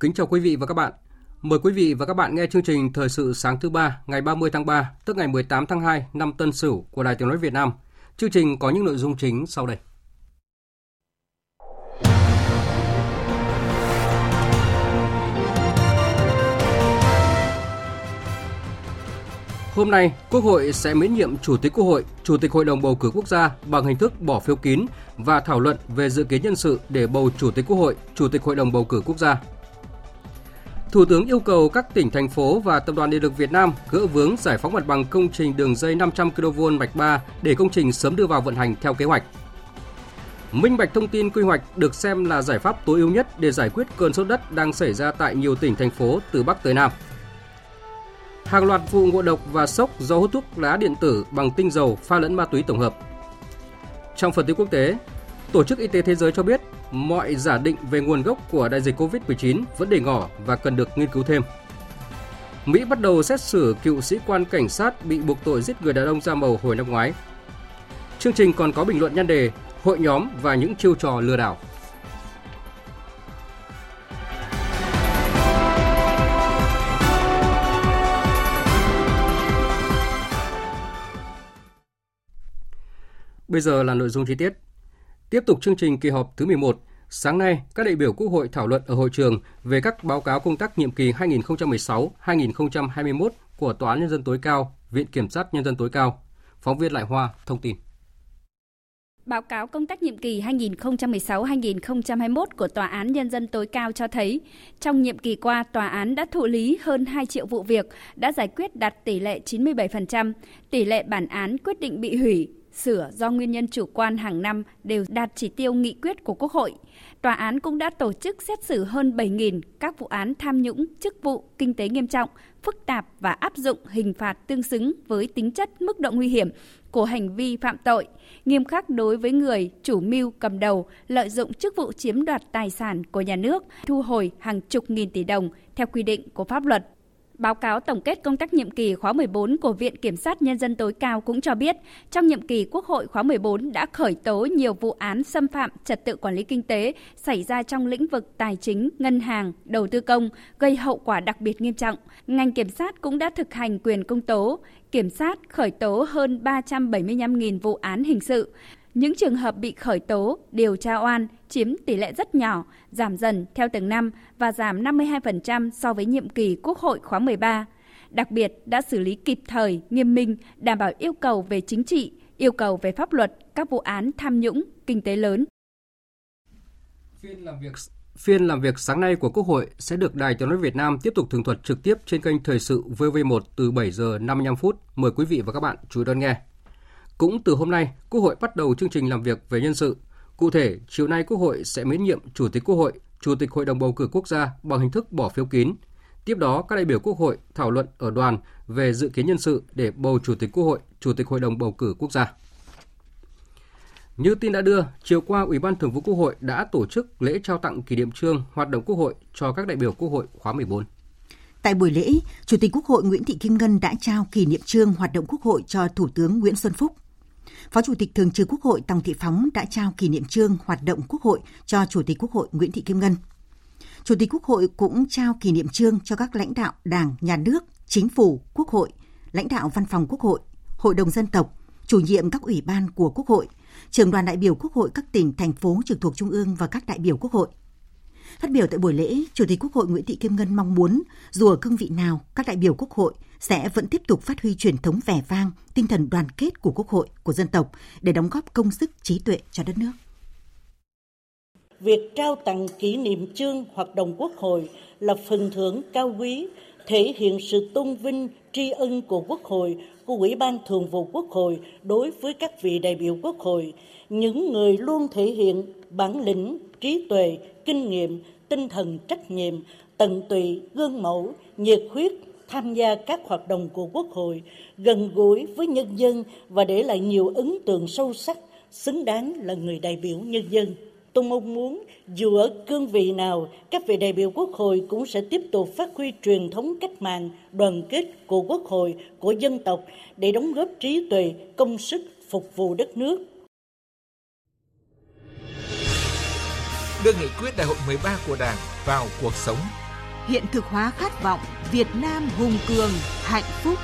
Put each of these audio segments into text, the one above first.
Kính chào quý vị và các bạn. Mời quý vị và các bạn nghe chương trình Thời sự sáng thứ ba ngày 30 tháng 3, tức ngày 18 tháng 2 năm Tân Sửu của Đài Tiếng nói Việt Nam. Chương trình có những nội dung chính sau đây. Hôm nay, Quốc hội sẽ miễn nhiệm Chủ tịch Quốc hội, Chủ tịch Hội đồng bầu cử quốc gia bằng hình thức bỏ phiếu kín và thảo luận về dự kiến nhân sự để bầu Chủ tịch Quốc hội, Chủ tịch Hội đồng bầu cử quốc gia. Thủ tướng yêu cầu các tỉnh, thành phố và Tập đoàn Điện lực Việt Nam gỡ vướng giải phóng mặt bằng công trình đường dây 500 kV mạch 3 để công trình sớm đưa vào vận hành theo kế hoạch. Minh bạch thông tin quy hoạch được xem là giải pháp tối ưu nhất để giải quyết cơn sốt đất đang xảy ra tại nhiều tỉnh, thành phố từ Bắc tới Nam. Hàng loạt vụ ngộ độc và sốc do hút thuốc lá điện tử bằng tinh dầu pha lẫn ma túy tổng hợp. Trong phần tin quốc tế, Tổ chức Y tế Thế giới cho biết mọi giả định về nguồn gốc của đại dịch COVID-19 vẫn để ngỏ và cần được nghiên cứu thêm. Mỹ bắt đầu xét xử cựu sĩ quan cảnh sát bị buộc tội giết người đàn ông da màu hồi năm ngoái. Chương trình còn có bình luận nhan đề Hội nhóm và những chiêu trò lừa đảo. Bây giờ là nội dung chi tiết. Tiếp tục chương trình kỳ họp thứ 11, sáng nay các đại biểu Quốc hội thảo luận ở hội trường về các báo cáo công tác nhiệm kỳ 2016-2021 của Tòa án Nhân dân tối cao, Viện Kiểm sát Nhân dân tối cao. Phóng viên Lại Hoa thông tin. Báo cáo công tác nhiệm kỳ 2016-2021 của Tòa án Nhân dân tối cao cho thấy, trong nhiệm kỳ qua, tòa án đã thụ lý hơn 2 triệu vụ việc, đã giải quyết đạt tỷ lệ 97%, tỷ lệ bản án quyết định bị hủy sửa do nguyên nhân chủ quan hàng năm đều đạt chỉ tiêu nghị quyết của Quốc hội. Tòa án cũng đã tổ chức xét xử hơn 7.000 các vụ án tham nhũng, chức vụ, kinh tế nghiêm trọng, phức tạp và áp dụng hình phạt tương xứng với tính chất mức độ nguy hiểm của hành vi phạm tội, nghiêm khắc đối với người chủ mưu cầm đầu lợi dụng chức vụ chiếm đoạt tài sản của nhà nước, thu hồi hàng chục nghìn tỷ đồng theo quy định của pháp luật. Báo cáo tổng kết công tác nhiệm kỳ khóa 14 của Viện Kiểm sát Nhân dân tối cao cũng cho biết, trong nhiệm kỳ Quốc hội khóa 14 đã khởi tố nhiều vụ án xâm phạm trật tự quản lý kinh tế xảy ra trong lĩnh vực tài chính, ngân hàng, đầu tư công, gây hậu quả đặc biệt nghiêm trọng. Ngành kiểm sát cũng đã thực hành quyền công tố, kiểm sát khởi tố hơn 375.000 vụ án hình sự, những trường hợp bị khởi tố, điều tra oan chiếm tỷ lệ rất nhỏ, giảm dần theo từng năm và giảm 52% so với nhiệm kỳ Quốc hội khóa 13. Đặc biệt đã xử lý kịp thời, nghiêm minh, đảm bảo yêu cầu về chính trị, yêu cầu về pháp luật các vụ án tham nhũng, kinh tế lớn. Phiên làm việc Phiên làm việc sáng nay của Quốc hội sẽ được Đài Tiếng nói Việt Nam tiếp tục tường thuật trực tiếp trên kênh Thời sự VV1 từ 7 giờ 55 phút. Mời quý vị và các bạn chú ý đón nghe. Cũng từ hôm nay, Quốc hội bắt đầu chương trình làm việc về nhân sự. Cụ thể, chiều nay Quốc hội sẽ miễn nhiệm Chủ tịch Quốc hội, Chủ tịch Hội đồng bầu cử quốc gia bằng hình thức bỏ phiếu kín. Tiếp đó, các đại biểu Quốc hội thảo luận ở đoàn về dự kiến nhân sự để bầu Chủ tịch Quốc hội, Chủ tịch Hội đồng bầu cử quốc gia. Như tin đã đưa, chiều qua Ủy ban Thường vụ Quốc hội đã tổ chức lễ trao tặng kỷ niệm trương hoạt động Quốc hội cho các đại biểu Quốc hội khóa 14. Tại buổi lễ, Chủ tịch Quốc hội Nguyễn Thị Kim Ngân đã trao kỷ niệm trương hoạt động Quốc hội cho Thủ tướng Nguyễn Xuân Phúc. Phó Chủ tịch Thường trực Quốc hội Tòng Thị Phóng đã trao kỷ niệm trương hoạt động Quốc hội cho Chủ tịch Quốc hội Nguyễn Thị Kim Ngân. Chủ tịch Quốc hội cũng trao kỷ niệm trương cho các lãnh đạo Đảng, Nhà nước, Chính phủ, Quốc hội, lãnh đạo Văn phòng Quốc hội, Hội đồng dân tộc, chủ nhiệm các ủy ban của Quốc hội, trưởng đoàn đại biểu Quốc hội các tỉnh, thành phố trực thuộc Trung ương và các đại biểu Quốc hội. Phát biểu tại buổi lễ, Chủ tịch Quốc hội Nguyễn Thị Kim Ngân mong muốn dù ở cương vị nào, các đại biểu Quốc hội sẽ vẫn tiếp tục phát huy truyền thống vẻ vang, tinh thần đoàn kết của Quốc hội, của dân tộc để đóng góp công sức trí tuệ cho đất nước. việc trao tặng kỷ niệm chương hoạt động Quốc hội là phần thưởng cao quý, thể hiện sự tôn vinh tri ân của Quốc hội, của Ủy ban Thường vụ Quốc hội đối với các vị đại biểu Quốc hội, những người luôn thể hiện bản lĩnh, trí tuệ, kinh nghiệm, tinh thần trách nhiệm, tận tụy, gương mẫu, nhiệt huyết tham gia các hoạt động của Quốc hội, gần gũi với nhân dân và để lại nhiều ấn tượng sâu sắc, xứng đáng là người đại biểu nhân dân. Tôi mong muốn dù ở cương vị nào, các vị đại biểu Quốc hội cũng sẽ tiếp tục phát huy truyền thống cách mạng, đoàn kết của Quốc hội, của dân tộc để đóng góp trí tuệ, công sức phục vụ đất nước. Đưa nghị quyết đại hội 13 của Đảng vào cuộc sống. Hiện thực hóa khát vọng Việt Nam hùng cường, hạnh phúc.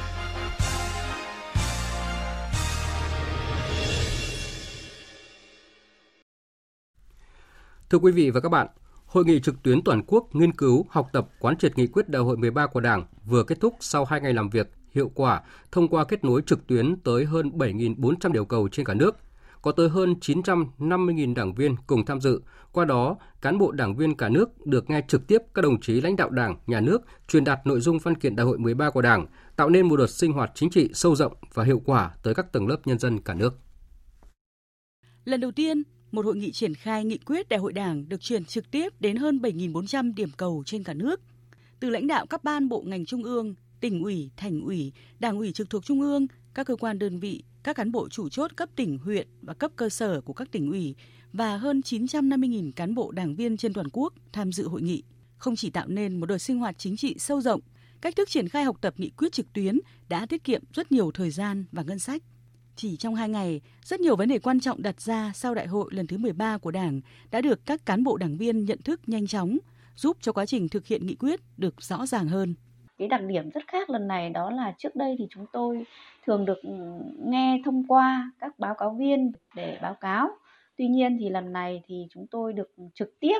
Thưa quý vị và các bạn, Hội nghị trực tuyến toàn quốc nghiên cứu, học tập, quán triệt nghị quyết đại hội 13 của Đảng vừa kết thúc sau 2 ngày làm việc hiệu quả thông qua kết nối trực tuyến tới hơn 7.400 điều cầu trên cả nước. Có tới hơn 950.000 đảng viên cùng tham dự. Qua đó, cán bộ đảng viên cả nước được nghe trực tiếp các đồng chí lãnh đạo Đảng, Nhà nước truyền đạt nội dung văn kiện đại hội 13 của Đảng, tạo nên một đợt sinh hoạt chính trị sâu rộng và hiệu quả tới các tầng lớp nhân dân cả nước. Lần đầu tiên, một hội nghị triển khai nghị quyết đại hội đảng được truyền trực tiếp đến hơn 7.400 điểm cầu trên cả nước. Từ lãnh đạo các ban bộ ngành trung ương, tỉnh ủy, thành ủy, đảng ủy trực thuộc trung ương, các cơ quan đơn vị, các cán bộ chủ chốt cấp tỉnh, huyện và cấp cơ sở của các tỉnh ủy và hơn 950.000 cán bộ đảng viên trên toàn quốc tham dự hội nghị. Không chỉ tạo nên một đợt sinh hoạt chính trị sâu rộng, cách thức triển khai học tập nghị quyết trực tuyến đã tiết kiệm rất nhiều thời gian và ngân sách. Chỉ trong hai ngày, rất nhiều vấn đề quan trọng đặt ra sau đại hội lần thứ 13 của Đảng đã được các cán bộ đảng viên nhận thức nhanh chóng, giúp cho quá trình thực hiện nghị quyết được rõ ràng hơn. Cái đặc điểm rất khác lần này đó là trước đây thì chúng tôi thường được ừ, nghe thông qua các báo cáo viên để báo cáo. Tuy nhiên thì lần này thì chúng tôi được trực tiếp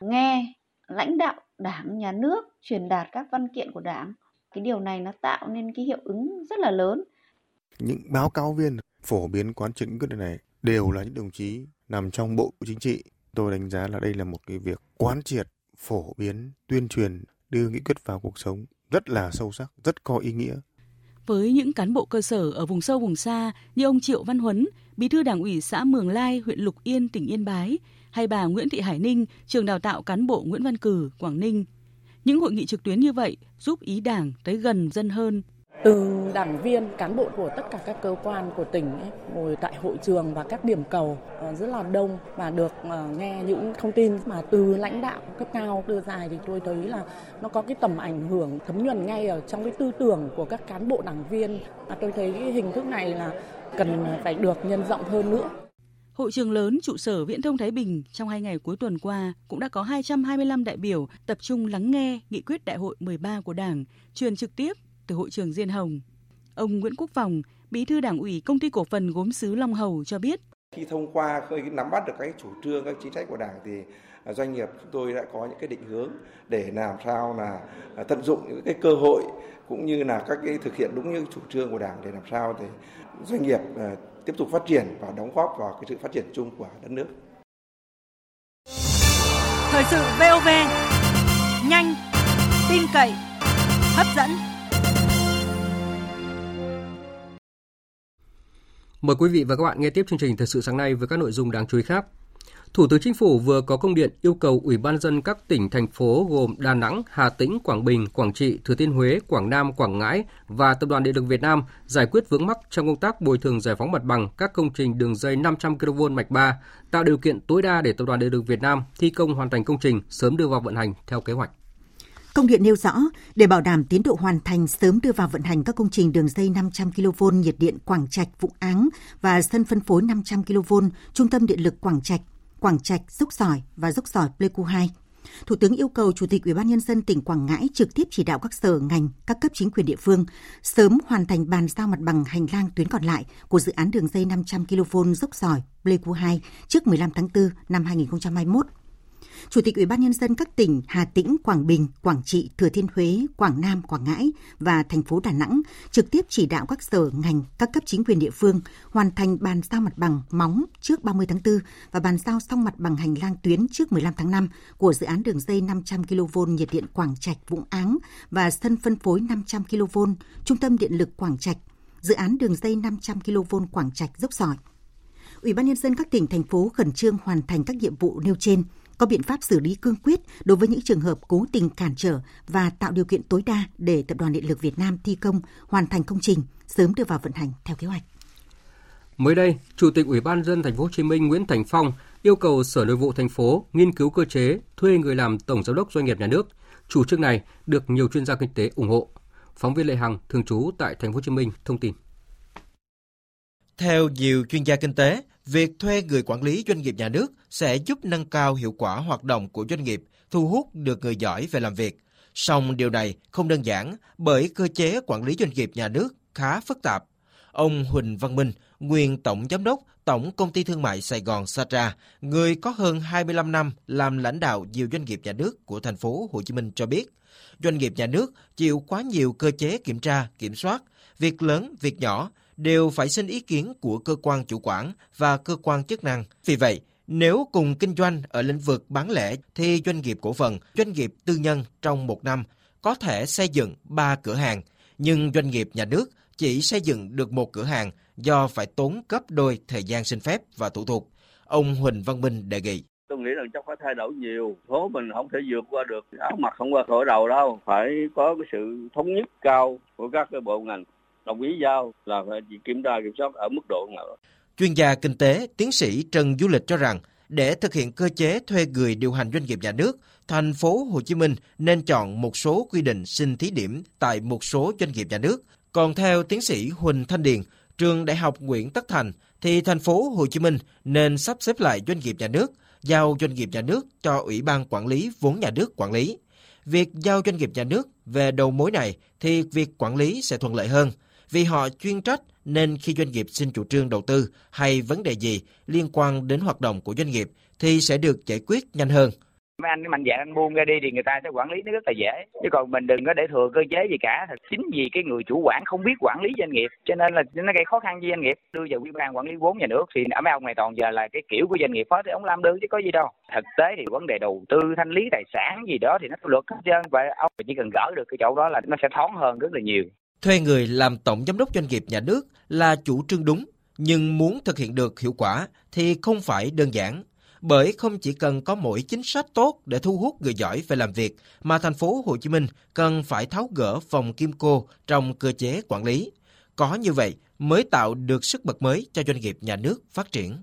nghe lãnh đạo đảng, nhà nước truyền đạt các văn kiện của đảng. Cái điều này nó tạo nên cái hiệu ứng rất là lớn những báo cáo viên phổ biến quán triệt quyết này đều là những đồng chí nằm trong bộ chính trị. Tôi đánh giá là đây là một cái việc quán triệt, phổ biến, tuyên truyền, đưa nghị quyết vào cuộc sống rất là sâu sắc, rất có ý nghĩa. Với những cán bộ cơ sở ở vùng sâu vùng xa như ông Triệu Văn Huấn, Bí thư Đảng ủy xã Mường Lai, huyện Lục Yên, tỉnh Yên Bái, hay bà Nguyễn Thị Hải Ninh, trường đào tạo cán bộ Nguyễn Văn Cử, Quảng Ninh. Những hội nghị trực tuyến như vậy giúp ý Đảng tới gần dân hơn, từng đảng viên cán bộ của tất cả các cơ quan của tỉnh ấy, ngồi tại hội trường và các điểm cầu ờ, rất là đông và được ờ, nghe những thông tin mà từ lãnh đạo cấp cao đưa ra thì tôi thấy là nó có cái tầm ảnh hưởng thấm nhuần ngay ở trong cái tư tưởng của các cán bộ đảng viên và tôi thấy cái hình thức này là cần phải được nhân rộng hơn nữa. Hội trường lớn trụ sở Viễn thông Thái Bình trong hai ngày cuối tuần qua cũng đã có 225 đại biểu tập trung lắng nghe nghị quyết đại hội 13 của Đảng, truyền trực tiếp từ hội trường Diên Hồng. Ông Nguyễn Quốc Phòng, Bí thư Đảng ủy Công ty cổ phần gốm sứ Long Hầu cho biết. Khi thông qua khi nắm bắt được các chủ trương, các chính sách của Đảng thì doanh nghiệp chúng tôi đã có những cái định hướng để làm sao là à, tận dụng những cái cơ hội cũng như là các cái thực hiện đúng như chủ trương của Đảng để làm sao thì doanh nghiệp à, tiếp tục phát triển và đóng góp vào cái sự phát triển chung của đất nước. Thời sự VOV nhanh, tin cậy, hấp dẫn. Mời quý vị và các bạn nghe tiếp chương trình Thời sự sáng nay với các nội dung đáng chú ý khác. Thủ tướng Chính phủ vừa có công điện yêu cầu Ủy ban dân các tỉnh, thành phố gồm Đà Nẵng, Hà Tĩnh, Quảng Bình, Quảng Trị, Thừa Thiên Huế, Quảng Nam, Quảng Ngãi và Tập đoàn Điện lực Việt Nam giải quyết vướng mắc trong công tác bồi thường giải phóng mặt bằng các công trình đường dây 500 kV mạch 3, tạo điều kiện tối đa để Tập đoàn Điện lực Việt Nam thi công hoàn thành công trình sớm đưa vào vận hành theo kế hoạch. Công điện nêu rõ, để bảo đảm tiến độ hoàn thành sớm đưa vào vận hành các công trình đường dây 500 kV nhiệt điện Quảng Trạch, Vũng Áng và sân phân phối 500 kV Trung tâm Điện lực Quảng Trạch, Quảng Trạch, Dốc Sỏi và Dốc Sỏi Pleiku 2. Thủ tướng yêu cầu Chủ tịch Ủy ban nhân dân tỉnh Quảng Ngãi trực tiếp chỉ đạo các sở ngành, các cấp chính quyền địa phương sớm hoàn thành bàn giao mặt bằng hành lang tuyến còn lại của dự án đường dây 500 kV dốc sỏi Pleiku 2 trước 15 tháng 4 năm 2021 Chủ tịch Ủy ban nhân dân các tỉnh Hà Tĩnh, Quảng Bình, Quảng Trị, Thừa Thiên Huế, Quảng Nam, Quảng Ngãi và thành phố Đà Nẵng trực tiếp chỉ đạo các sở ngành, các cấp chính quyền địa phương hoàn thành bàn giao mặt bằng móng trước 30 tháng 4 và bàn giao xong mặt bằng hành lang tuyến trước 15 tháng 5 của dự án đường dây 500 kV nhiệt điện Quảng Trạch Vũng Áng và sân phân phối 500 kV Trung tâm Điện lực Quảng Trạch, dự án đường dây 500 kV Quảng Trạch dốc sỏi. Ủy ban nhân dân các tỉnh thành phố khẩn trương hoàn thành các nhiệm vụ nêu trên, có biện pháp xử lý cương quyết đối với những trường hợp cố tình cản trở và tạo điều kiện tối đa để Tập đoàn Điện lực Việt Nam thi công hoàn thành công trình, sớm đưa vào vận hành theo kế hoạch. Mới đây, Chủ tịch Ủy ban dân thành phố Hồ Chí Minh Nguyễn Thành Phong yêu cầu Sở Nội vụ thành phố nghiên cứu cơ chế thuê người làm tổng giám đốc doanh nghiệp nhà nước. Chủ trương này được nhiều chuyên gia kinh tế ủng hộ. Phóng viên Lệ Hằng thường trú tại thành phố Hồ Chí Minh thông tin. Theo nhiều chuyên gia kinh tế, việc thuê người quản lý doanh nghiệp nhà nước sẽ giúp nâng cao hiệu quả hoạt động của doanh nghiệp, thu hút được người giỏi về làm việc. Song điều này không đơn giản bởi cơ chế quản lý doanh nghiệp nhà nước khá phức tạp. Ông Huỳnh Văn Minh, nguyên Tổng Giám đốc Tổng Công ty Thương mại Sài Gòn Satra, người có hơn 25 năm làm lãnh đạo nhiều doanh nghiệp nhà nước của thành phố Hồ Chí Minh cho biết, doanh nghiệp nhà nước chịu quá nhiều cơ chế kiểm tra, kiểm soát, việc lớn, việc nhỏ đều phải xin ý kiến của cơ quan chủ quản và cơ quan chức năng. Vì vậy, nếu cùng kinh doanh ở lĩnh vực bán lẻ thì doanh nghiệp cổ phần, doanh nghiệp tư nhân trong một năm có thể xây dựng 3 cửa hàng, nhưng doanh nghiệp nhà nước chỉ xây dựng được một cửa hàng do phải tốn gấp đôi thời gian xin phép và thủ tục. Ông Huỳnh Văn Minh đề nghị. Tôi nghĩ rằng chắc phải thay đổi nhiều. Số mình không thể vượt qua được. Áo mặt không qua khỏi đầu đâu. Phải có cái sự thống nhất cao của các cái bộ ngành đồng ý giao là phải kiểm tra kiểm soát ở mức độ nào. Chuyên gia kinh tế, tiến sĩ Trần Du Lịch cho rằng để thực hiện cơ chế thuê người điều hành doanh nghiệp nhà nước, thành phố Hồ Chí Minh nên chọn một số quy định xin thí điểm tại một số doanh nghiệp nhà nước. Còn theo tiến sĩ Huỳnh Thanh Điền, trường Đại học Nguyễn Tất Thành thì thành phố Hồ Chí Minh nên sắp xếp lại doanh nghiệp nhà nước, giao doanh nghiệp nhà nước cho Ủy ban quản lý vốn nhà nước quản lý. Việc giao doanh nghiệp nhà nước về đầu mối này thì việc quản lý sẽ thuận lợi hơn vì họ chuyên trách nên khi doanh nghiệp xin chủ trương đầu tư hay vấn đề gì liên quan đến hoạt động của doanh nghiệp thì sẽ được giải quyết nhanh hơn. Mấy anh mạnh dạn anh buông ra đi thì người ta sẽ quản lý nó rất là dễ. Chứ còn mình đừng có để thừa cơ chế gì cả. Thật Chính vì cái người chủ quản không biết quản lý doanh nghiệp, cho nên là nó gây khó khăn cho doanh nghiệp. Đưa vào ủy ban quản lý vốn nhà nước thì ở mấy ông này toàn giờ là cái kiểu của doanh nghiệp phó thì ông làm được chứ có gì đâu. Thực tế thì vấn đề đầu tư, thanh lý tài sản gì đó thì nó luật hết trơn và ông chỉ cần gỡ được cái chỗ đó là nó sẽ thoáng hơn rất là nhiều. Thuê người làm tổng giám đốc doanh nghiệp nhà nước là chủ trương đúng, nhưng muốn thực hiện được hiệu quả thì không phải đơn giản. Bởi không chỉ cần có mỗi chính sách tốt để thu hút người giỏi về làm việc, mà thành phố Hồ Chí Minh cần phải tháo gỡ vòng kim cô trong cơ chế quản lý. Có như vậy mới tạo được sức bật mới cho doanh nghiệp nhà nước phát triển.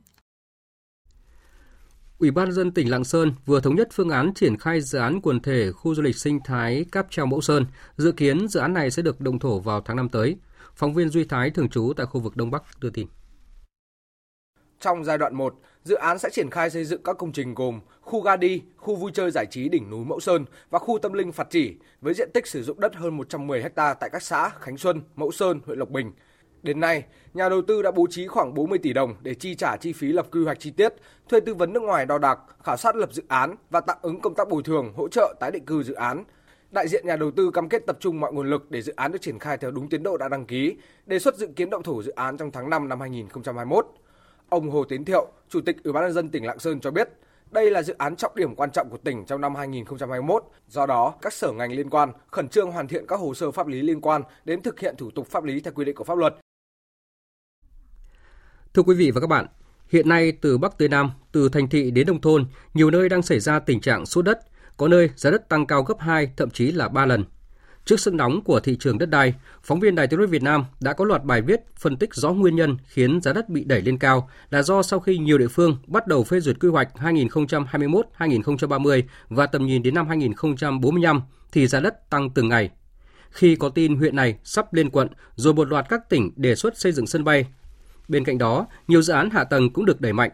Ủy ban dân tỉnh Lạng Sơn vừa thống nhất phương án triển khai dự án quần thể khu du lịch sinh thái Cáp Treo Mẫu Sơn. Dự kiến dự án này sẽ được động thổ vào tháng 5 tới. Phóng viên Duy Thái thường trú tại khu vực Đông Bắc đưa tin. Trong giai đoạn 1, dự án sẽ triển khai xây dựng các công trình gồm khu ga đi, khu vui chơi giải trí đỉnh núi Mẫu Sơn và khu tâm linh Phật Chỉ với diện tích sử dụng đất hơn 110 ha tại các xã Khánh Xuân, Mẫu Sơn, huyện Lộc Bình. Đến nay, nhà đầu tư đã bố trí khoảng 40 tỷ đồng để chi trả chi phí lập quy hoạch chi tiết, thuê tư vấn nước ngoài đo đạc, khảo sát lập dự án và tạm ứng công tác bồi thường, hỗ trợ tái định cư dự án. Đại diện nhà đầu tư cam kết tập trung mọi nguồn lực để dự án được triển khai theo đúng tiến độ đã đăng ký, đề xuất dự kiến động thổ dự án trong tháng 5 năm 2021. Ông Hồ Tiến Thiệu, Chủ tịch Ủy ban nhân dân tỉnh Lạng Sơn cho biết, đây là dự án trọng điểm quan trọng của tỉnh trong năm 2021. Do đó, các sở ngành liên quan khẩn trương hoàn thiện các hồ sơ pháp lý liên quan đến thực hiện thủ tục pháp lý theo quy định của pháp luật Thưa quý vị và các bạn, hiện nay từ Bắc tới Nam, từ thành thị đến nông thôn, nhiều nơi đang xảy ra tình trạng sốt đất, có nơi giá đất tăng cao gấp 2, thậm chí là 3 lần. Trước sức nóng của thị trường đất đai, phóng viên Đài Tiếng nói Việt Nam đã có loạt bài viết phân tích rõ nguyên nhân khiến giá đất bị đẩy lên cao là do sau khi nhiều địa phương bắt đầu phê duyệt quy hoạch 2021-2030 và tầm nhìn đến năm 2045 thì giá đất tăng từng ngày. Khi có tin huyện này sắp lên quận, rồi một loạt các tỉnh đề xuất xây dựng sân bay Bên cạnh đó, nhiều dự án hạ tầng cũng được đẩy mạnh.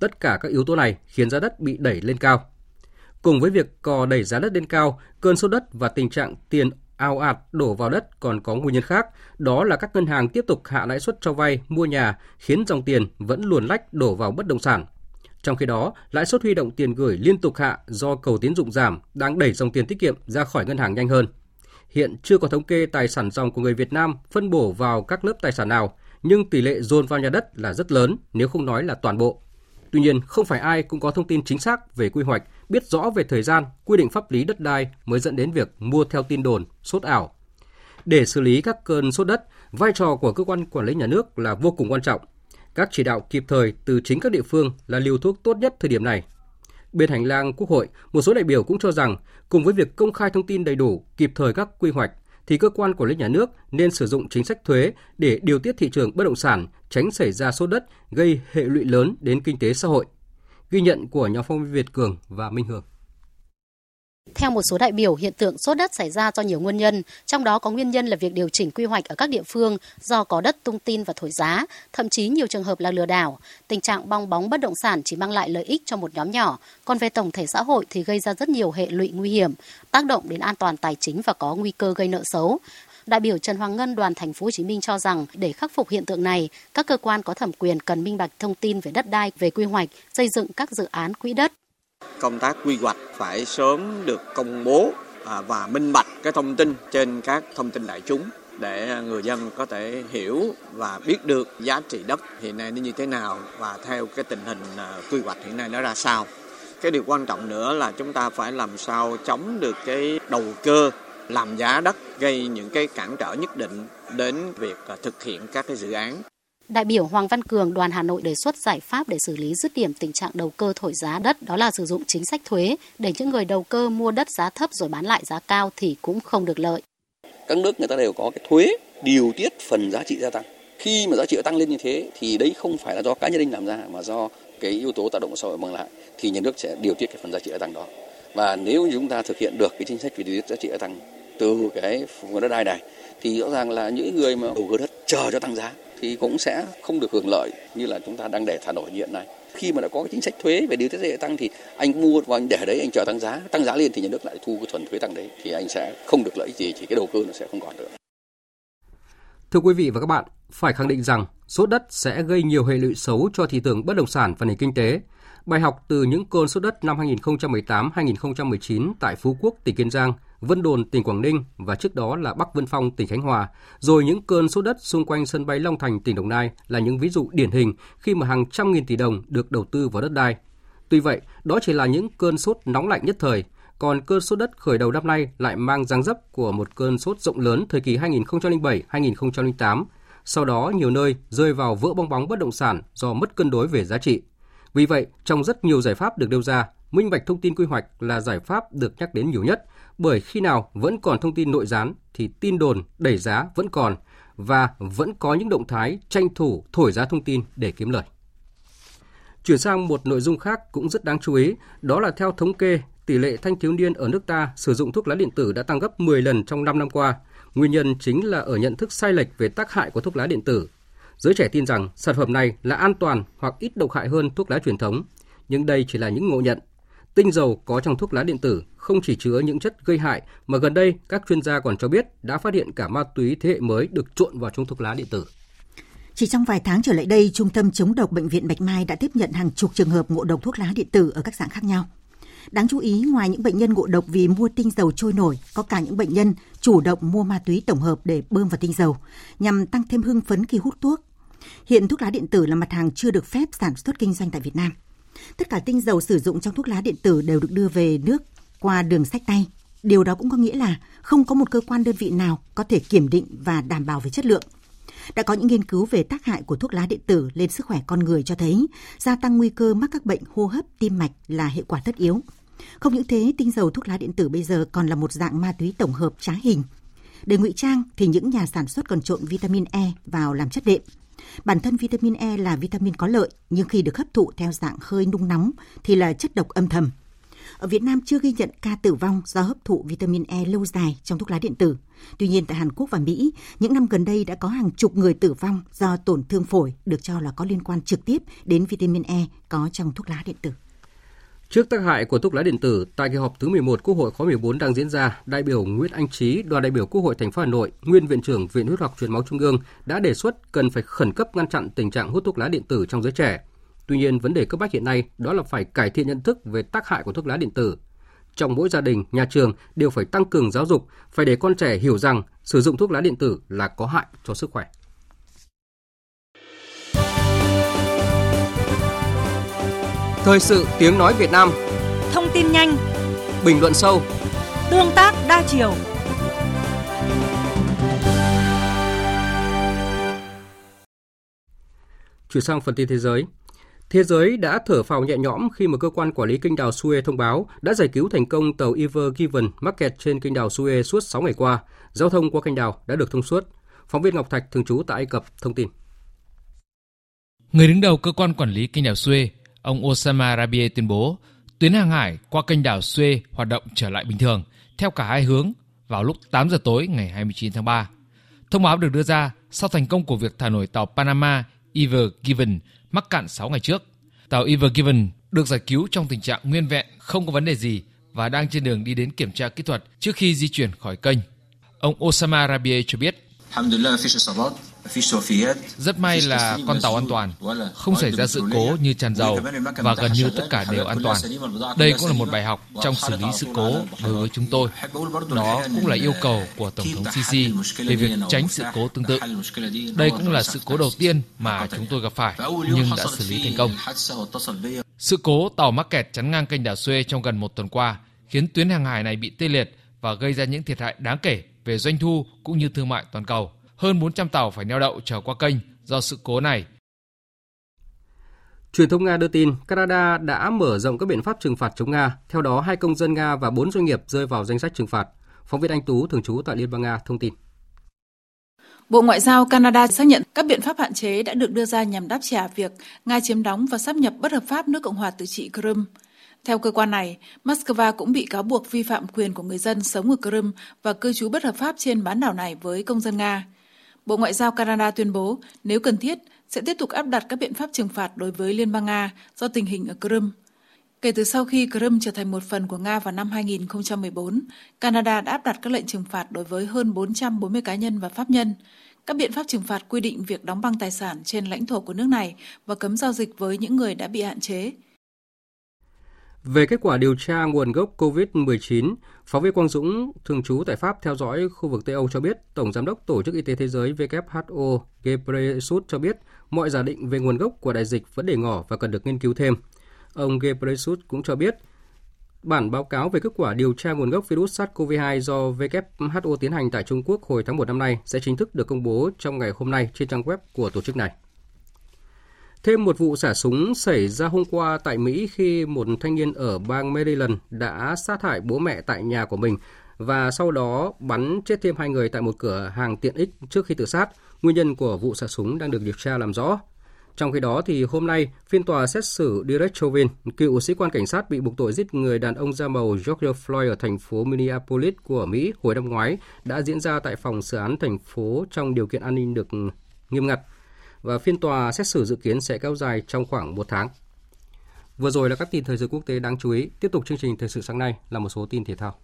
Tất cả các yếu tố này khiến giá đất bị đẩy lên cao. Cùng với việc cò đẩy giá đất lên cao, cơn sốt đất và tình trạng tiền ao ạt đổ vào đất còn có nguyên nhân khác, đó là các ngân hàng tiếp tục hạ lãi suất cho vay mua nhà, khiến dòng tiền vẫn luồn lách đổ vào bất động sản. Trong khi đó, lãi suất huy động tiền gửi liên tục hạ do cầu tiến dụng giảm đang đẩy dòng tiền tiết kiệm ra khỏi ngân hàng nhanh hơn. Hiện chưa có thống kê tài sản dòng của người Việt Nam phân bổ vào các lớp tài sản nào, nhưng tỷ lệ dồn vào nhà đất là rất lớn nếu không nói là toàn bộ. Tuy nhiên, không phải ai cũng có thông tin chính xác về quy hoạch, biết rõ về thời gian, quy định pháp lý đất đai mới dẫn đến việc mua theo tin đồn, sốt ảo. Để xử lý các cơn sốt đất, vai trò của cơ quan quản lý nhà nước là vô cùng quan trọng. Các chỉ đạo kịp thời từ chính các địa phương là liều thuốc tốt nhất thời điểm này. Bên hành lang Quốc hội, một số đại biểu cũng cho rằng cùng với việc công khai thông tin đầy đủ, kịp thời các quy hoạch, thì cơ quan quản lý nhà nước nên sử dụng chính sách thuế để điều tiết thị trường bất động sản, tránh xảy ra sốt đất gây hệ lụy lớn đến kinh tế xã hội. Ghi nhận của nhóm phóng viên Việt Cường và Minh Hường. Theo một số đại biểu, hiện tượng sốt đất xảy ra do nhiều nguyên nhân, trong đó có nguyên nhân là việc điều chỉnh quy hoạch ở các địa phương do có đất tung tin và thổi giá, thậm chí nhiều trường hợp là lừa đảo. Tình trạng bong bóng bất động sản chỉ mang lại lợi ích cho một nhóm nhỏ, còn về tổng thể xã hội thì gây ra rất nhiều hệ lụy nguy hiểm, tác động đến an toàn tài chính và có nguy cơ gây nợ xấu. Đại biểu Trần Hoàng Ngân đoàn thành phố Hồ Chí Minh cho rằng để khắc phục hiện tượng này, các cơ quan có thẩm quyền cần minh bạch thông tin về đất đai, về quy hoạch, xây dựng các dự án quỹ đất công tác quy hoạch phải sớm được công bố à, và minh bạch cái thông tin trên các thông tin đại chúng để người dân có thể hiểu và biết được giá trị đất hiện nay nó như thế nào và theo cái tình hình à, quy hoạch hiện nay nó ra sao. Cái điều quan trọng nữa là chúng ta phải làm sao chống được cái đầu cơ làm giá đất gây những cái cản trở nhất định đến việc à, thực hiện các cái dự án. Đại biểu Hoàng Văn Cường, đoàn Hà Nội đề xuất giải pháp để xử lý dứt điểm tình trạng đầu cơ thổi giá đất, đó là sử dụng chính sách thuế để những người đầu cơ mua đất giá thấp rồi bán lại giá cao thì cũng không được lợi. Các nước người ta đều có cái thuế điều tiết phần giá trị gia tăng. Khi mà giá trị tăng lên như thế thì đấy không phải là do cá nhân làm ra mà do cái yếu tố tác động xã hội mang lại thì nhà nước sẽ điều tiết cái phần giá trị gia tăng đó. Và nếu chúng ta thực hiện được cái chính sách về điều tiết giá trị gia tăng từ cái nguồn đất đai này thì rõ ràng là những người mà đầu cơ đất chờ cho tăng giá thì cũng sẽ không được hưởng lợi như là chúng ta đang để thả nổi hiện nay. Khi mà đã có cái chính sách thuế về điều tiết giá tăng thì anh mua và anh để đấy anh chờ tăng giá. Tăng giá lên thì nhà nước lại thu cái thuần thuế tăng đấy thì anh sẽ không được lợi gì chỉ cái đầu cơ nó sẽ không còn nữa Thưa quý vị và các bạn, phải khẳng định rằng sốt đất sẽ gây nhiều hệ lụy xấu cho thị trường bất động sản và nền kinh tế. Bài học từ những cơn sốt đất năm 2018-2019 tại Phú Quốc, tỉnh Kiên Giang Vân Đồn, tỉnh Quảng Ninh và trước đó là Bắc Vân Phong, tỉnh Khánh Hòa, rồi những cơn sốt đất xung quanh sân bay Long Thành, tỉnh Đồng Nai là những ví dụ điển hình khi mà hàng trăm nghìn tỷ đồng được đầu tư vào đất đai. Tuy vậy, đó chỉ là những cơn sốt nóng lạnh nhất thời, còn cơn sốt đất khởi đầu năm nay lại mang dáng dấp của một cơn sốt rộng lớn thời kỳ 2007-2008. Sau đó, nhiều nơi rơi vào vỡ bong bóng bất động sản do mất cân đối về giá trị. Vì vậy, trong rất nhiều giải pháp được đưa ra, minh bạch thông tin quy hoạch là giải pháp được nhắc đến nhiều nhất bởi khi nào vẫn còn thông tin nội gián thì tin đồn đẩy giá vẫn còn và vẫn có những động thái tranh thủ thổi giá thông tin để kiếm lời. Chuyển sang một nội dung khác cũng rất đáng chú ý, đó là theo thống kê, tỷ lệ thanh thiếu niên ở nước ta sử dụng thuốc lá điện tử đã tăng gấp 10 lần trong 5 năm qua. Nguyên nhân chính là ở nhận thức sai lệch về tác hại của thuốc lá điện tử. Giới trẻ tin rằng sản phẩm này là an toàn hoặc ít độc hại hơn thuốc lá truyền thống, nhưng đây chỉ là những ngộ nhận Tinh dầu có trong thuốc lá điện tử không chỉ chứa những chất gây hại mà gần đây các chuyên gia còn cho biết đã phát hiện cả ma túy thế hệ mới được trộn vào trong thuốc lá điện tử. Chỉ trong vài tháng trở lại đây, Trung tâm chống độc Bệnh viện Bạch Mai đã tiếp nhận hàng chục trường hợp ngộ độc thuốc lá điện tử ở các dạng khác nhau. Đáng chú ý, ngoài những bệnh nhân ngộ độc vì mua tinh dầu trôi nổi, có cả những bệnh nhân chủ động mua ma túy tổng hợp để bơm vào tinh dầu, nhằm tăng thêm hưng phấn khi hút thuốc. Hiện thuốc lá điện tử là mặt hàng chưa được phép sản xuất kinh doanh tại Việt Nam. Tất cả tinh dầu sử dụng trong thuốc lá điện tử đều được đưa về nước qua đường sách tay. Điều đó cũng có nghĩa là không có một cơ quan đơn vị nào có thể kiểm định và đảm bảo về chất lượng. Đã có những nghiên cứu về tác hại của thuốc lá điện tử lên sức khỏe con người cho thấy gia tăng nguy cơ mắc các bệnh hô hấp, tim mạch là hệ quả tất yếu. Không những thế, tinh dầu thuốc lá điện tử bây giờ còn là một dạng ma túy tổng hợp trá hình. Để ngụy trang thì những nhà sản xuất còn trộn vitamin E vào làm chất đệm – Bản thân vitamin E là vitamin có lợi, nhưng khi được hấp thụ theo dạng hơi nung nóng thì là chất độc âm thầm. Ở Việt Nam chưa ghi nhận ca tử vong do hấp thụ vitamin E lâu dài trong thuốc lá điện tử. Tuy nhiên tại Hàn Quốc và Mỹ, những năm gần đây đã có hàng chục người tử vong do tổn thương phổi được cho là có liên quan trực tiếp đến vitamin E có trong thuốc lá điện tử. Trước tác hại của thuốc lá điện tử, tại kỳ họp thứ 11 Quốc hội khóa 14 đang diễn ra, đại biểu Nguyễn Anh Trí, đoàn đại biểu Quốc hội thành phố Hà Nội, nguyên viện trưởng Viện Huyết học truyền máu Trung ương đã đề xuất cần phải khẩn cấp ngăn chặn tình trạng hút thuốc lá điện tử trong giới trẻ. Tuy nhiên, vấn đề cấp bách hiện nay đó là phải cải thiện nhận thức về tác hại của thuốc lá điện tử. Trong mỗi gia đình, nhà trường đều phải tăng cường giáo dục, phải để con trẻ hiểu rằng sử dụng thuốc lá điện tử là có hại cho sức khỏe. Thời sự tiếng nói Việt Nam Thông tin nhanh Bình luận sâu Tương tác đa chiều Chuyển sang phần tin thế giới. Thế giới đã thở phào nhẹ nhõm khi mà cơ quan quản lý kênh đào Suez thông báo đã giải cứu thành công tàu Ever Given mắc kẹt trên kênh đào Suez suốt 6 ngày qua. Giao thông qua kênh đào đã được thông suốt. Phóng viên Ngọc Thạch thường trú tại Ai Cập thông tin. Người đứng đầu cơ quan quản lý kênh đào Suez, ông Osama Rabie tuyên bố tuyến hàng hải qua kênh đảo Suez hoạt động trở lại bình thường theo cả hai hướng vào lúc 8 giờ tối ngày 29 tháng 3. Thông báo được đưa ra sau thành công của việc thả nổi tàu Panama Ever Given mắc cạn 6 ngày trước. Tàu Ever Given được giải cứu trong tình trạng nguyên vẹn, không có vấn đề gì và đang trên đường đi đến kiểm tra kỹ thuật trước khi di chuyển khỏi kênh. Ông Osama Rabie cho biết rất may là con tàu an toàn, không xảy ra sự cố như tràn dầu và gần như tất cả đều an toàn. Đây cũng là một bài học trong xử lý sự cố đối với chúng tôi. Đó cũng là yêu cầu của Tổng thống Sisi về việc tránh sự cố tương tự. Đây cũng là sự cố đầu tiên mà chúng tôi gặp phải, nhưng đã xử lý thành công. Sự cố tàu mắc kẹt chắn ngang kênh đảo Suez trong gần một tuần qua khiến tuyến hàng hải này bị tê liệt và gây ra những thiệt hại đáng kể về doanh thu cũng như thương mại toàn cầu. Hơn 400 tàu phải neo đậu trở qua kênh do sự cố này. Truyền thông Nga đưa tin Canada đã mở rộng các biện pháp trừng phạt chống Nga. Theo đó, hai công dân Nga và bốn doanh nghiệp rơi vào danh sách trừng phạt. Phóng viên Anh Tú, thường trú tại Liên bang Nga, thông tin. Bộ Ngoại giao Canada xác nhận các biện pháp hạn chế đã được đưa ra nhằm đáp trả việc Nga chiếm đóng và sắp nhập bất hợp pháp nước Cộng hòa tự trị Crimea. Theo cơ quan này, Moscow cũng bị cáo buộc vi phạm quyền của người dân sống ở Crimea và cư trú bất hợp pháp trên bán đảo này với công dân Nga. Bộ Ngoại giao Canada tuyên bố nếu cần thiết sẽ tiếp tục áp đặt các biện pháp trừng phạt đối với Liên bang Nga do tình hình ở Crimea. Kể từ sau khi Crimea trở thành một phần của Nga vào năm 2014, Canada đã áp đặt các lệnh trừng phạt đối với hơn 440 cá nhân và pháp nhân. Các biện pháp trừng phạt quy định việc đóng băng tài sản trên lãnh thổ của nước này và cấm giao dịch với những người đã bị hạn chế. Về kết quả điều tra nguồn gốc COVID-19, phóng viên Quang Dũng, thường trú tại Pháp theo dõi khu vực Tây Âu cho biết, Tổng Giám đốc Tổ chức Y tế Thế giới WHO Ghebreyesus cho biết mọi giả định về nguồn gốc của đại dịch vẫn để ngỏ và cần được nghiên cứu thêm. Ông Ghebreyesus cũng cho biết, bản báo cáo về kết quả điều tra nguồn gốc virus SARS-CoV-2 do WHO tiến hành tại Trung Quốc hồi tháng 1 năm nay sẽ chính thức được công bố trong ngày hôm nay trên trang web của tổ chức này. Thêm một vụ xả súng xảy ra hôm qua tại Mỹ khi một thanh niên ở bang Maryland đã sát hại bố mẹ tại nhà của mình và sau đó bắn chết thêm hai người tại một cửa hàng tiện ích trước khi tự sát. Nguyên nhân của vụ xả súng đang được điều tra làm rõ. Trong khi đó, thì hôm nay, phiên tòa xét xử Derek Chauvin, cựu sĩ quan cảnh sát bị buộc tội giết người đàn ông da màu George Floyd ở thành phố Minneapolis của Mỹ hồi năm ngoái đã diễn ra tại phòng xử án thành phố trong điều kiện an ninh được nghiêm ngặt và phiên tòa xét xử dự kiến sẽ kéo dài trong khoảng một tháng. Vừa rồi là các tin thời sự quốc tế đáng chú ý. Tiếp tục chương trình thời sự sáng nay là một số tin thể thao.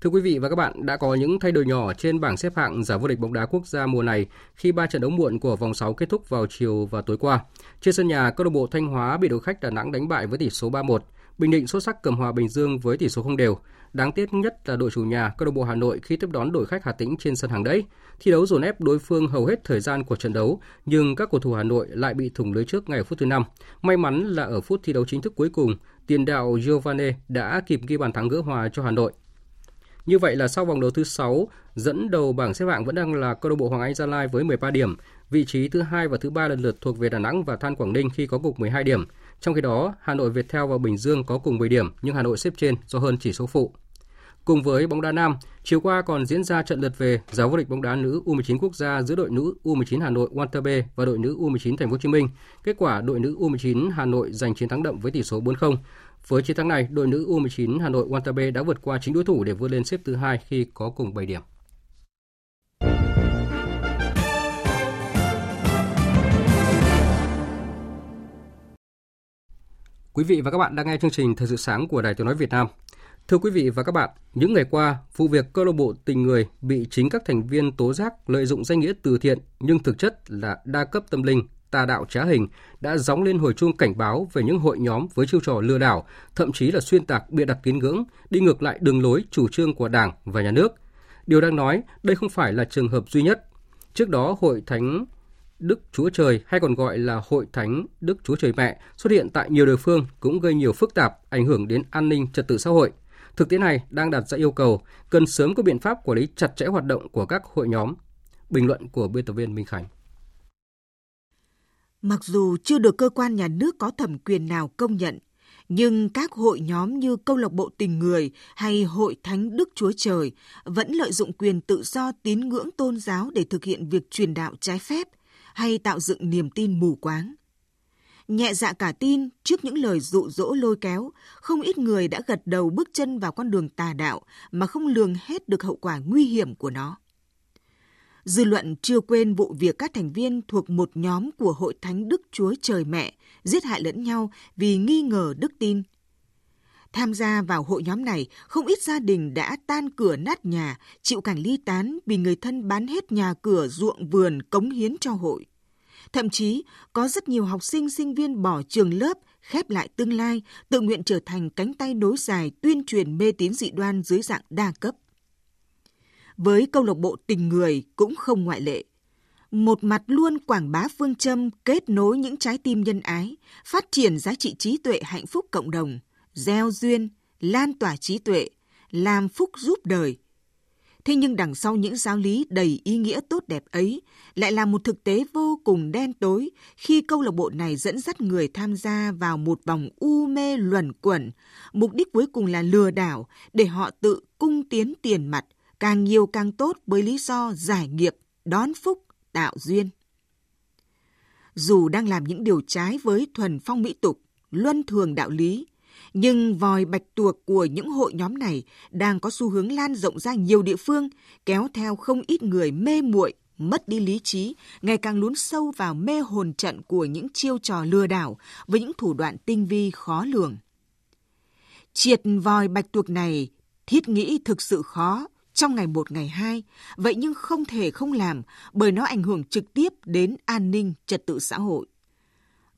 Thưa quý vị và các bạn, đã có những thay đổi nhỏ trên bảng xếp hạng giải vô địch bóng đá quốc gia mùa này khi ba trận đấu muộn của vòng 6 kết thúc vào chiều và tối qua. Trên sân nhà, câu lạc bộ Thanh Hóa bị đội khách Đà Nẵng đánh bại với tỷ số 3-1. Bình Định xuất sắc cầm hòa Bình Dương với tỷ số không đều. Đáng tiếc nhất là đội chủ nhà câu lạc bộ Hà Nội khi tiếp đón đội khách Hà Tĩnh trên sân hàng đẫy. Thi đấu dồn ép đối phương hầu hết thời gian của trận đấu, nhưng các cầu thủ Hà Nội lại bị thủng lưới trước ngày phút thứ 5. May mắn là ở phút thi đấu chính thức cuối cùng, tiền đạo Giovanni đã kịp ghi bàn thắng gỡ hòa cho Hà Nội. Như vậy là sau vòng đấu thứ 6, dẫn đầu bảng xếp hạng vẫn đang là câu lạc bộ Hoàng Anh Gia Lai với 13 điểm. Vị trí thứ hai và thứ ba lần lượt thuộc về Đà Nẵng và Than Quảng Ninh khi có cục 12 điểm. Trong khi đó, Hà Nội Viettel và Bình Dương có cùng 10 điểm nhưng Hà Nội xếp trên do hơn chỉ số phụ. Cùng với bóng đá nam, chiều qua còn diễn ra trận lượt về giải vô địch bóng đá nữ U19 quốc gia giữa đội nữ U19 Hà Nội walter b và đội nữ U19 Thành phố Hồ Chí Minh. Kết quả đội nữ U19 Hà Nội giành chiến thắng đậm với tỷ số 4-0. Với chiến thắng này, đội nữ U19 Hà Nội walter b đã vượt qua chính đối thủ để vươn lên xếp thứ hai khi có cùng 7 điểm. Quý vị và các bạn đang nghe chương trình Thời sự sáng của Đài Tiếng nói Việt Nam. Thưa quý vị và các bạn, những ngày qua, vụ việc câu lạc bộ tình người bị chính các thành viên tố giác lợi dụng danh nghĩa từ thiện nhưng thực chất là đa cấp tâm linh, tà đạo trá hình đã gióng lên hồi chuông cảnh báo về những hội nhóm với chiêu trò lừa đảo, thậm chí là xuyên tạc bịa đặt tín ngưỡng, đi ngược lại đường lối chủ trương của Đảng và Nhà nước. Điều đang nói, đây không phải là trường hợp duy nhất. Trước đó, Hội Thánh Đức Chúa Trời hay còn gọi là Hội Thánh Đức Chúa Trời Mẹ xuất hiện tại nhiều địa phương cũng gây nhiều phức tạp, ảnh hưởng đến an ninh trật tự xã hội. Thực tế này đang đặt ra yêu cầu cần sớm có biện pháp quản lý chặt chẽ hoạt động của các hội nhóm. Bình luận của biên tập viên Minh Khánh. Mặc dù chưa được cơ quan nhà nước có thẩm quyền nào công nhận, nhưng các hội nhóm như câu lạc bộ tình người hay hội thánh Đức Chúa Trời vẫn lợi dụng quyền tự do tín ngưỡng tôn giáo để thực hiện việc truyền đạo trái phép hay tạo dựng niềm tin mù quáng. Nhẹ dạ cả tin trước những lời dụ dỗ lôi kéo, không ít người đã gật đầu bước chân vào con đường tà đạo mà không lường hết được hậu quả nguy hiểm của nó. Dư luận chưa quên vụ việc các thành viên thuộc một nhóm của Hội Thánh Đức Chúa Trời Mẹ giết hại lẫn nhau vì nghi ngờ đức tin. Tham gia vào hội nhóm này, không ít gia đình đã tan cửa nát nhà, chịu cảnh ly tán vì người thân bán hết nhà cửa, ruộng vườn cống hiến cho hội. Thậm chí, có rất nhiều học sinh sinh viên bỏ trường lớp, khép lại tương lai, tự nguyện trở thành cánh tay nối dài tuyên truyền mê tín dị đoan dưới dạng đa cấp. Với câu lạc bộ tình người cũng không ngoại lệ. Một mặt luôn quảng bá phương châm kết nối những trái tim nhân ái, phát triển giá trị trí tuệ hạnh phúc cộng đồng, gieo duyên, lan tỏa trí tuệ, làm phúc giúp đời, Thế nhưng đằng sau những giáo lý đầy ý nghĩa tốt đẹp ấy lại là một thực tế vô cùng đen tối khi câu lạc bộ này dẫn dắt người tham gia vào một vòng u mê luẩn quẩn, mục đích cuối cùng là lừa đảo để họ tự cung tiến tiền mặt, càng nhiều càng tốt với lý do giải nghiệp, đón phúc, tạo duyên. Dù đang làm những điều trái với thuần phong mỹ tục, luân thường đạo lý, nhưng vòi bạch tuộc của những hội nhóm này đang có xu hướng lan rộng ra nhiều địa phương, kéo theo không ít người mê muội, mất đi lý trí, ngày càng lún sâu vào mê hồn trận của những chiêu trò lừa đảo với những thủ đoạn tinh vi khó lường. Triệt vòi bạch tuộc này thiết nghĩ thực sự khó trong ngày một ngày hai, vậy nhưng không thể không làm bởi nó ảnh hưởng trực tiếp đến an ninh trật tự xã hội.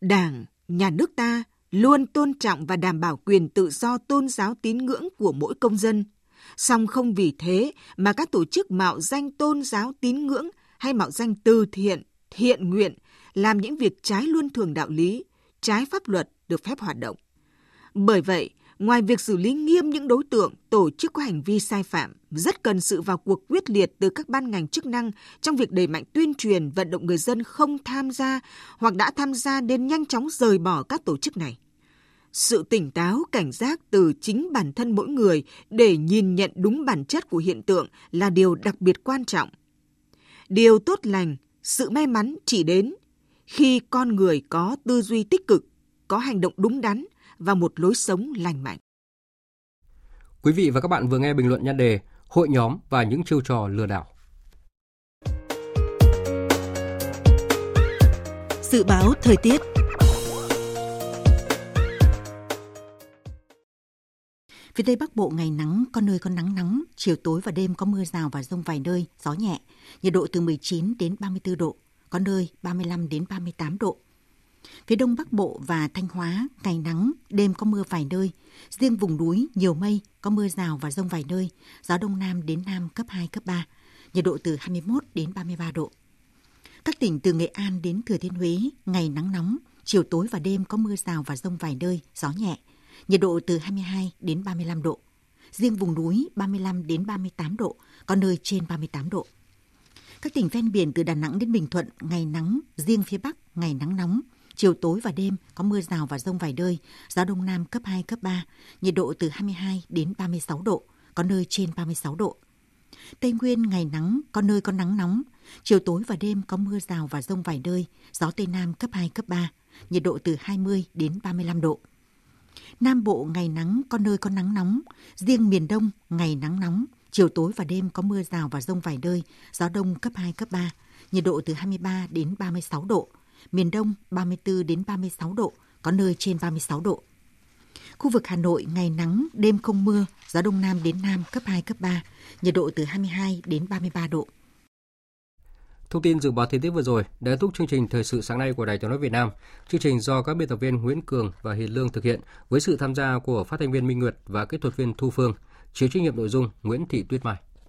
Đảng, nhà nước ta luôn tôn trọng và đảm bảo quyền tự do tôn giáo tín ngưỡng của mỗi công dân. Song không vì thế mà các tổ chức mạo danh tôn giáo tín ngưỡng hay mạo danh từ thiện, thiện nguyện làm những việc trái luân thường đạo lý, trái pháp luật được phép hoạt động. Bởi vậy, ngoài việc xử lý nghiêm những đối tượng, tổ chức có hành vi sai phạm, rất cần sự vào cuộc quyết liệt từ các ban ngành chức năng trong việc đẩy mạnh tuyên truyền vận động người dân không tham gia hoặc đã tham gia nên nhanh chóng rời bỏ các tổ chức này. Sự tỉnh táo, cảnh giác từ chính bản thân mỗi người để nhìn nhận đúng bản chất của hiện tượng là điều đặc biệt quan trọng. Điều tốt lành, sự may mắn chỉ đến khi con người có tư duy tích cực, có hành động đúng đắn và một lối sống lành mạnh. Quý vị và các bạn vừa nghe bình luận nhan đề Hội nhóm và những chiêu trò lừa đảo. Dự báo thời tiết Phía Tây Bắc Bộ ngày nắng, có nơi có nắng nóng, chiều tối và đêm có mưa rào và rông vài nơi, gió nhẹ, nhiệt độ từ 19 đến 34 độ, có nơi 35 đến 38 độ. Phía Đông Bắc Bộ và Thanh Hóa, ngày nắng, đêm có mưa vài nơi. Riêng vùng núi, nhiều mây, có mưa rào và rông vài nơi. Gió Đông Nam đến Nam cấp 2, cấp 3. Nhiệt độ từ 21 đến 33 độ. Các tỉnh từ Nghệ An đến Thừa Thiên Huế, ngày nắng nóng, chiều tối và đêm có mưa rào và rông vài nơi, gió nhẹ. Nhiệt độ từ 22 đến 35 độ. Riêng vùng núi 35 đến 38 độ, có nơi trên 38 độ. Các tỉnh ven biển từ Đà Nẵng đến Bình Thuận, ngày nắng, riêng phía Bắc, ngày nắng nóng, chiều tối và đêm có mưa rào và rông vài nơi, gió đông nam cấp 2, cấp 3, nhiệt độ từ 22 đến 36 độ, có nơi trên 36 độ. Tây Nguyên ngày nắng, có nơi có nắng nóng, chiều tối và đêm có mưa rào và rông vài nơi, gió Tây Nam cấp 2, cấp 3, nhiệt độ từ 20 đến 35 độ. Nam Bộ ngày nắng, có nơi có nắng nóng. Riêng miền Đông ngày nắng nóng, chiều tối và đêm có mưa rào và rông vài nơi, gió đông cấp 2, cấp 3. Nhiệt độ từ 23 đến 36 độ. Miền Đông 34 đến 36 độ, có nơi trên 36 độ. Khu vực Hà Nội ngày nắng, đêm không mưa, gió đông nam đến nam cấp 2, cấp 3, nhiệt độ từ 22 đến 33 độ. Thông tin dự báo thời tiết vừa rồi đã kết thúc chương trình thời sự sáng nay của Đài Tiếng nói Việt Nam. Chương trình do các biên tập viên Nguyễn Cường và Hiền Lương thực hiện với sự tham gia của phát thanh viên Minh Nguyệt và kỹ thuật viên Thu Phương. Chịu trách nhiệm nội dung Nguyễn Thị Tuyết Mai.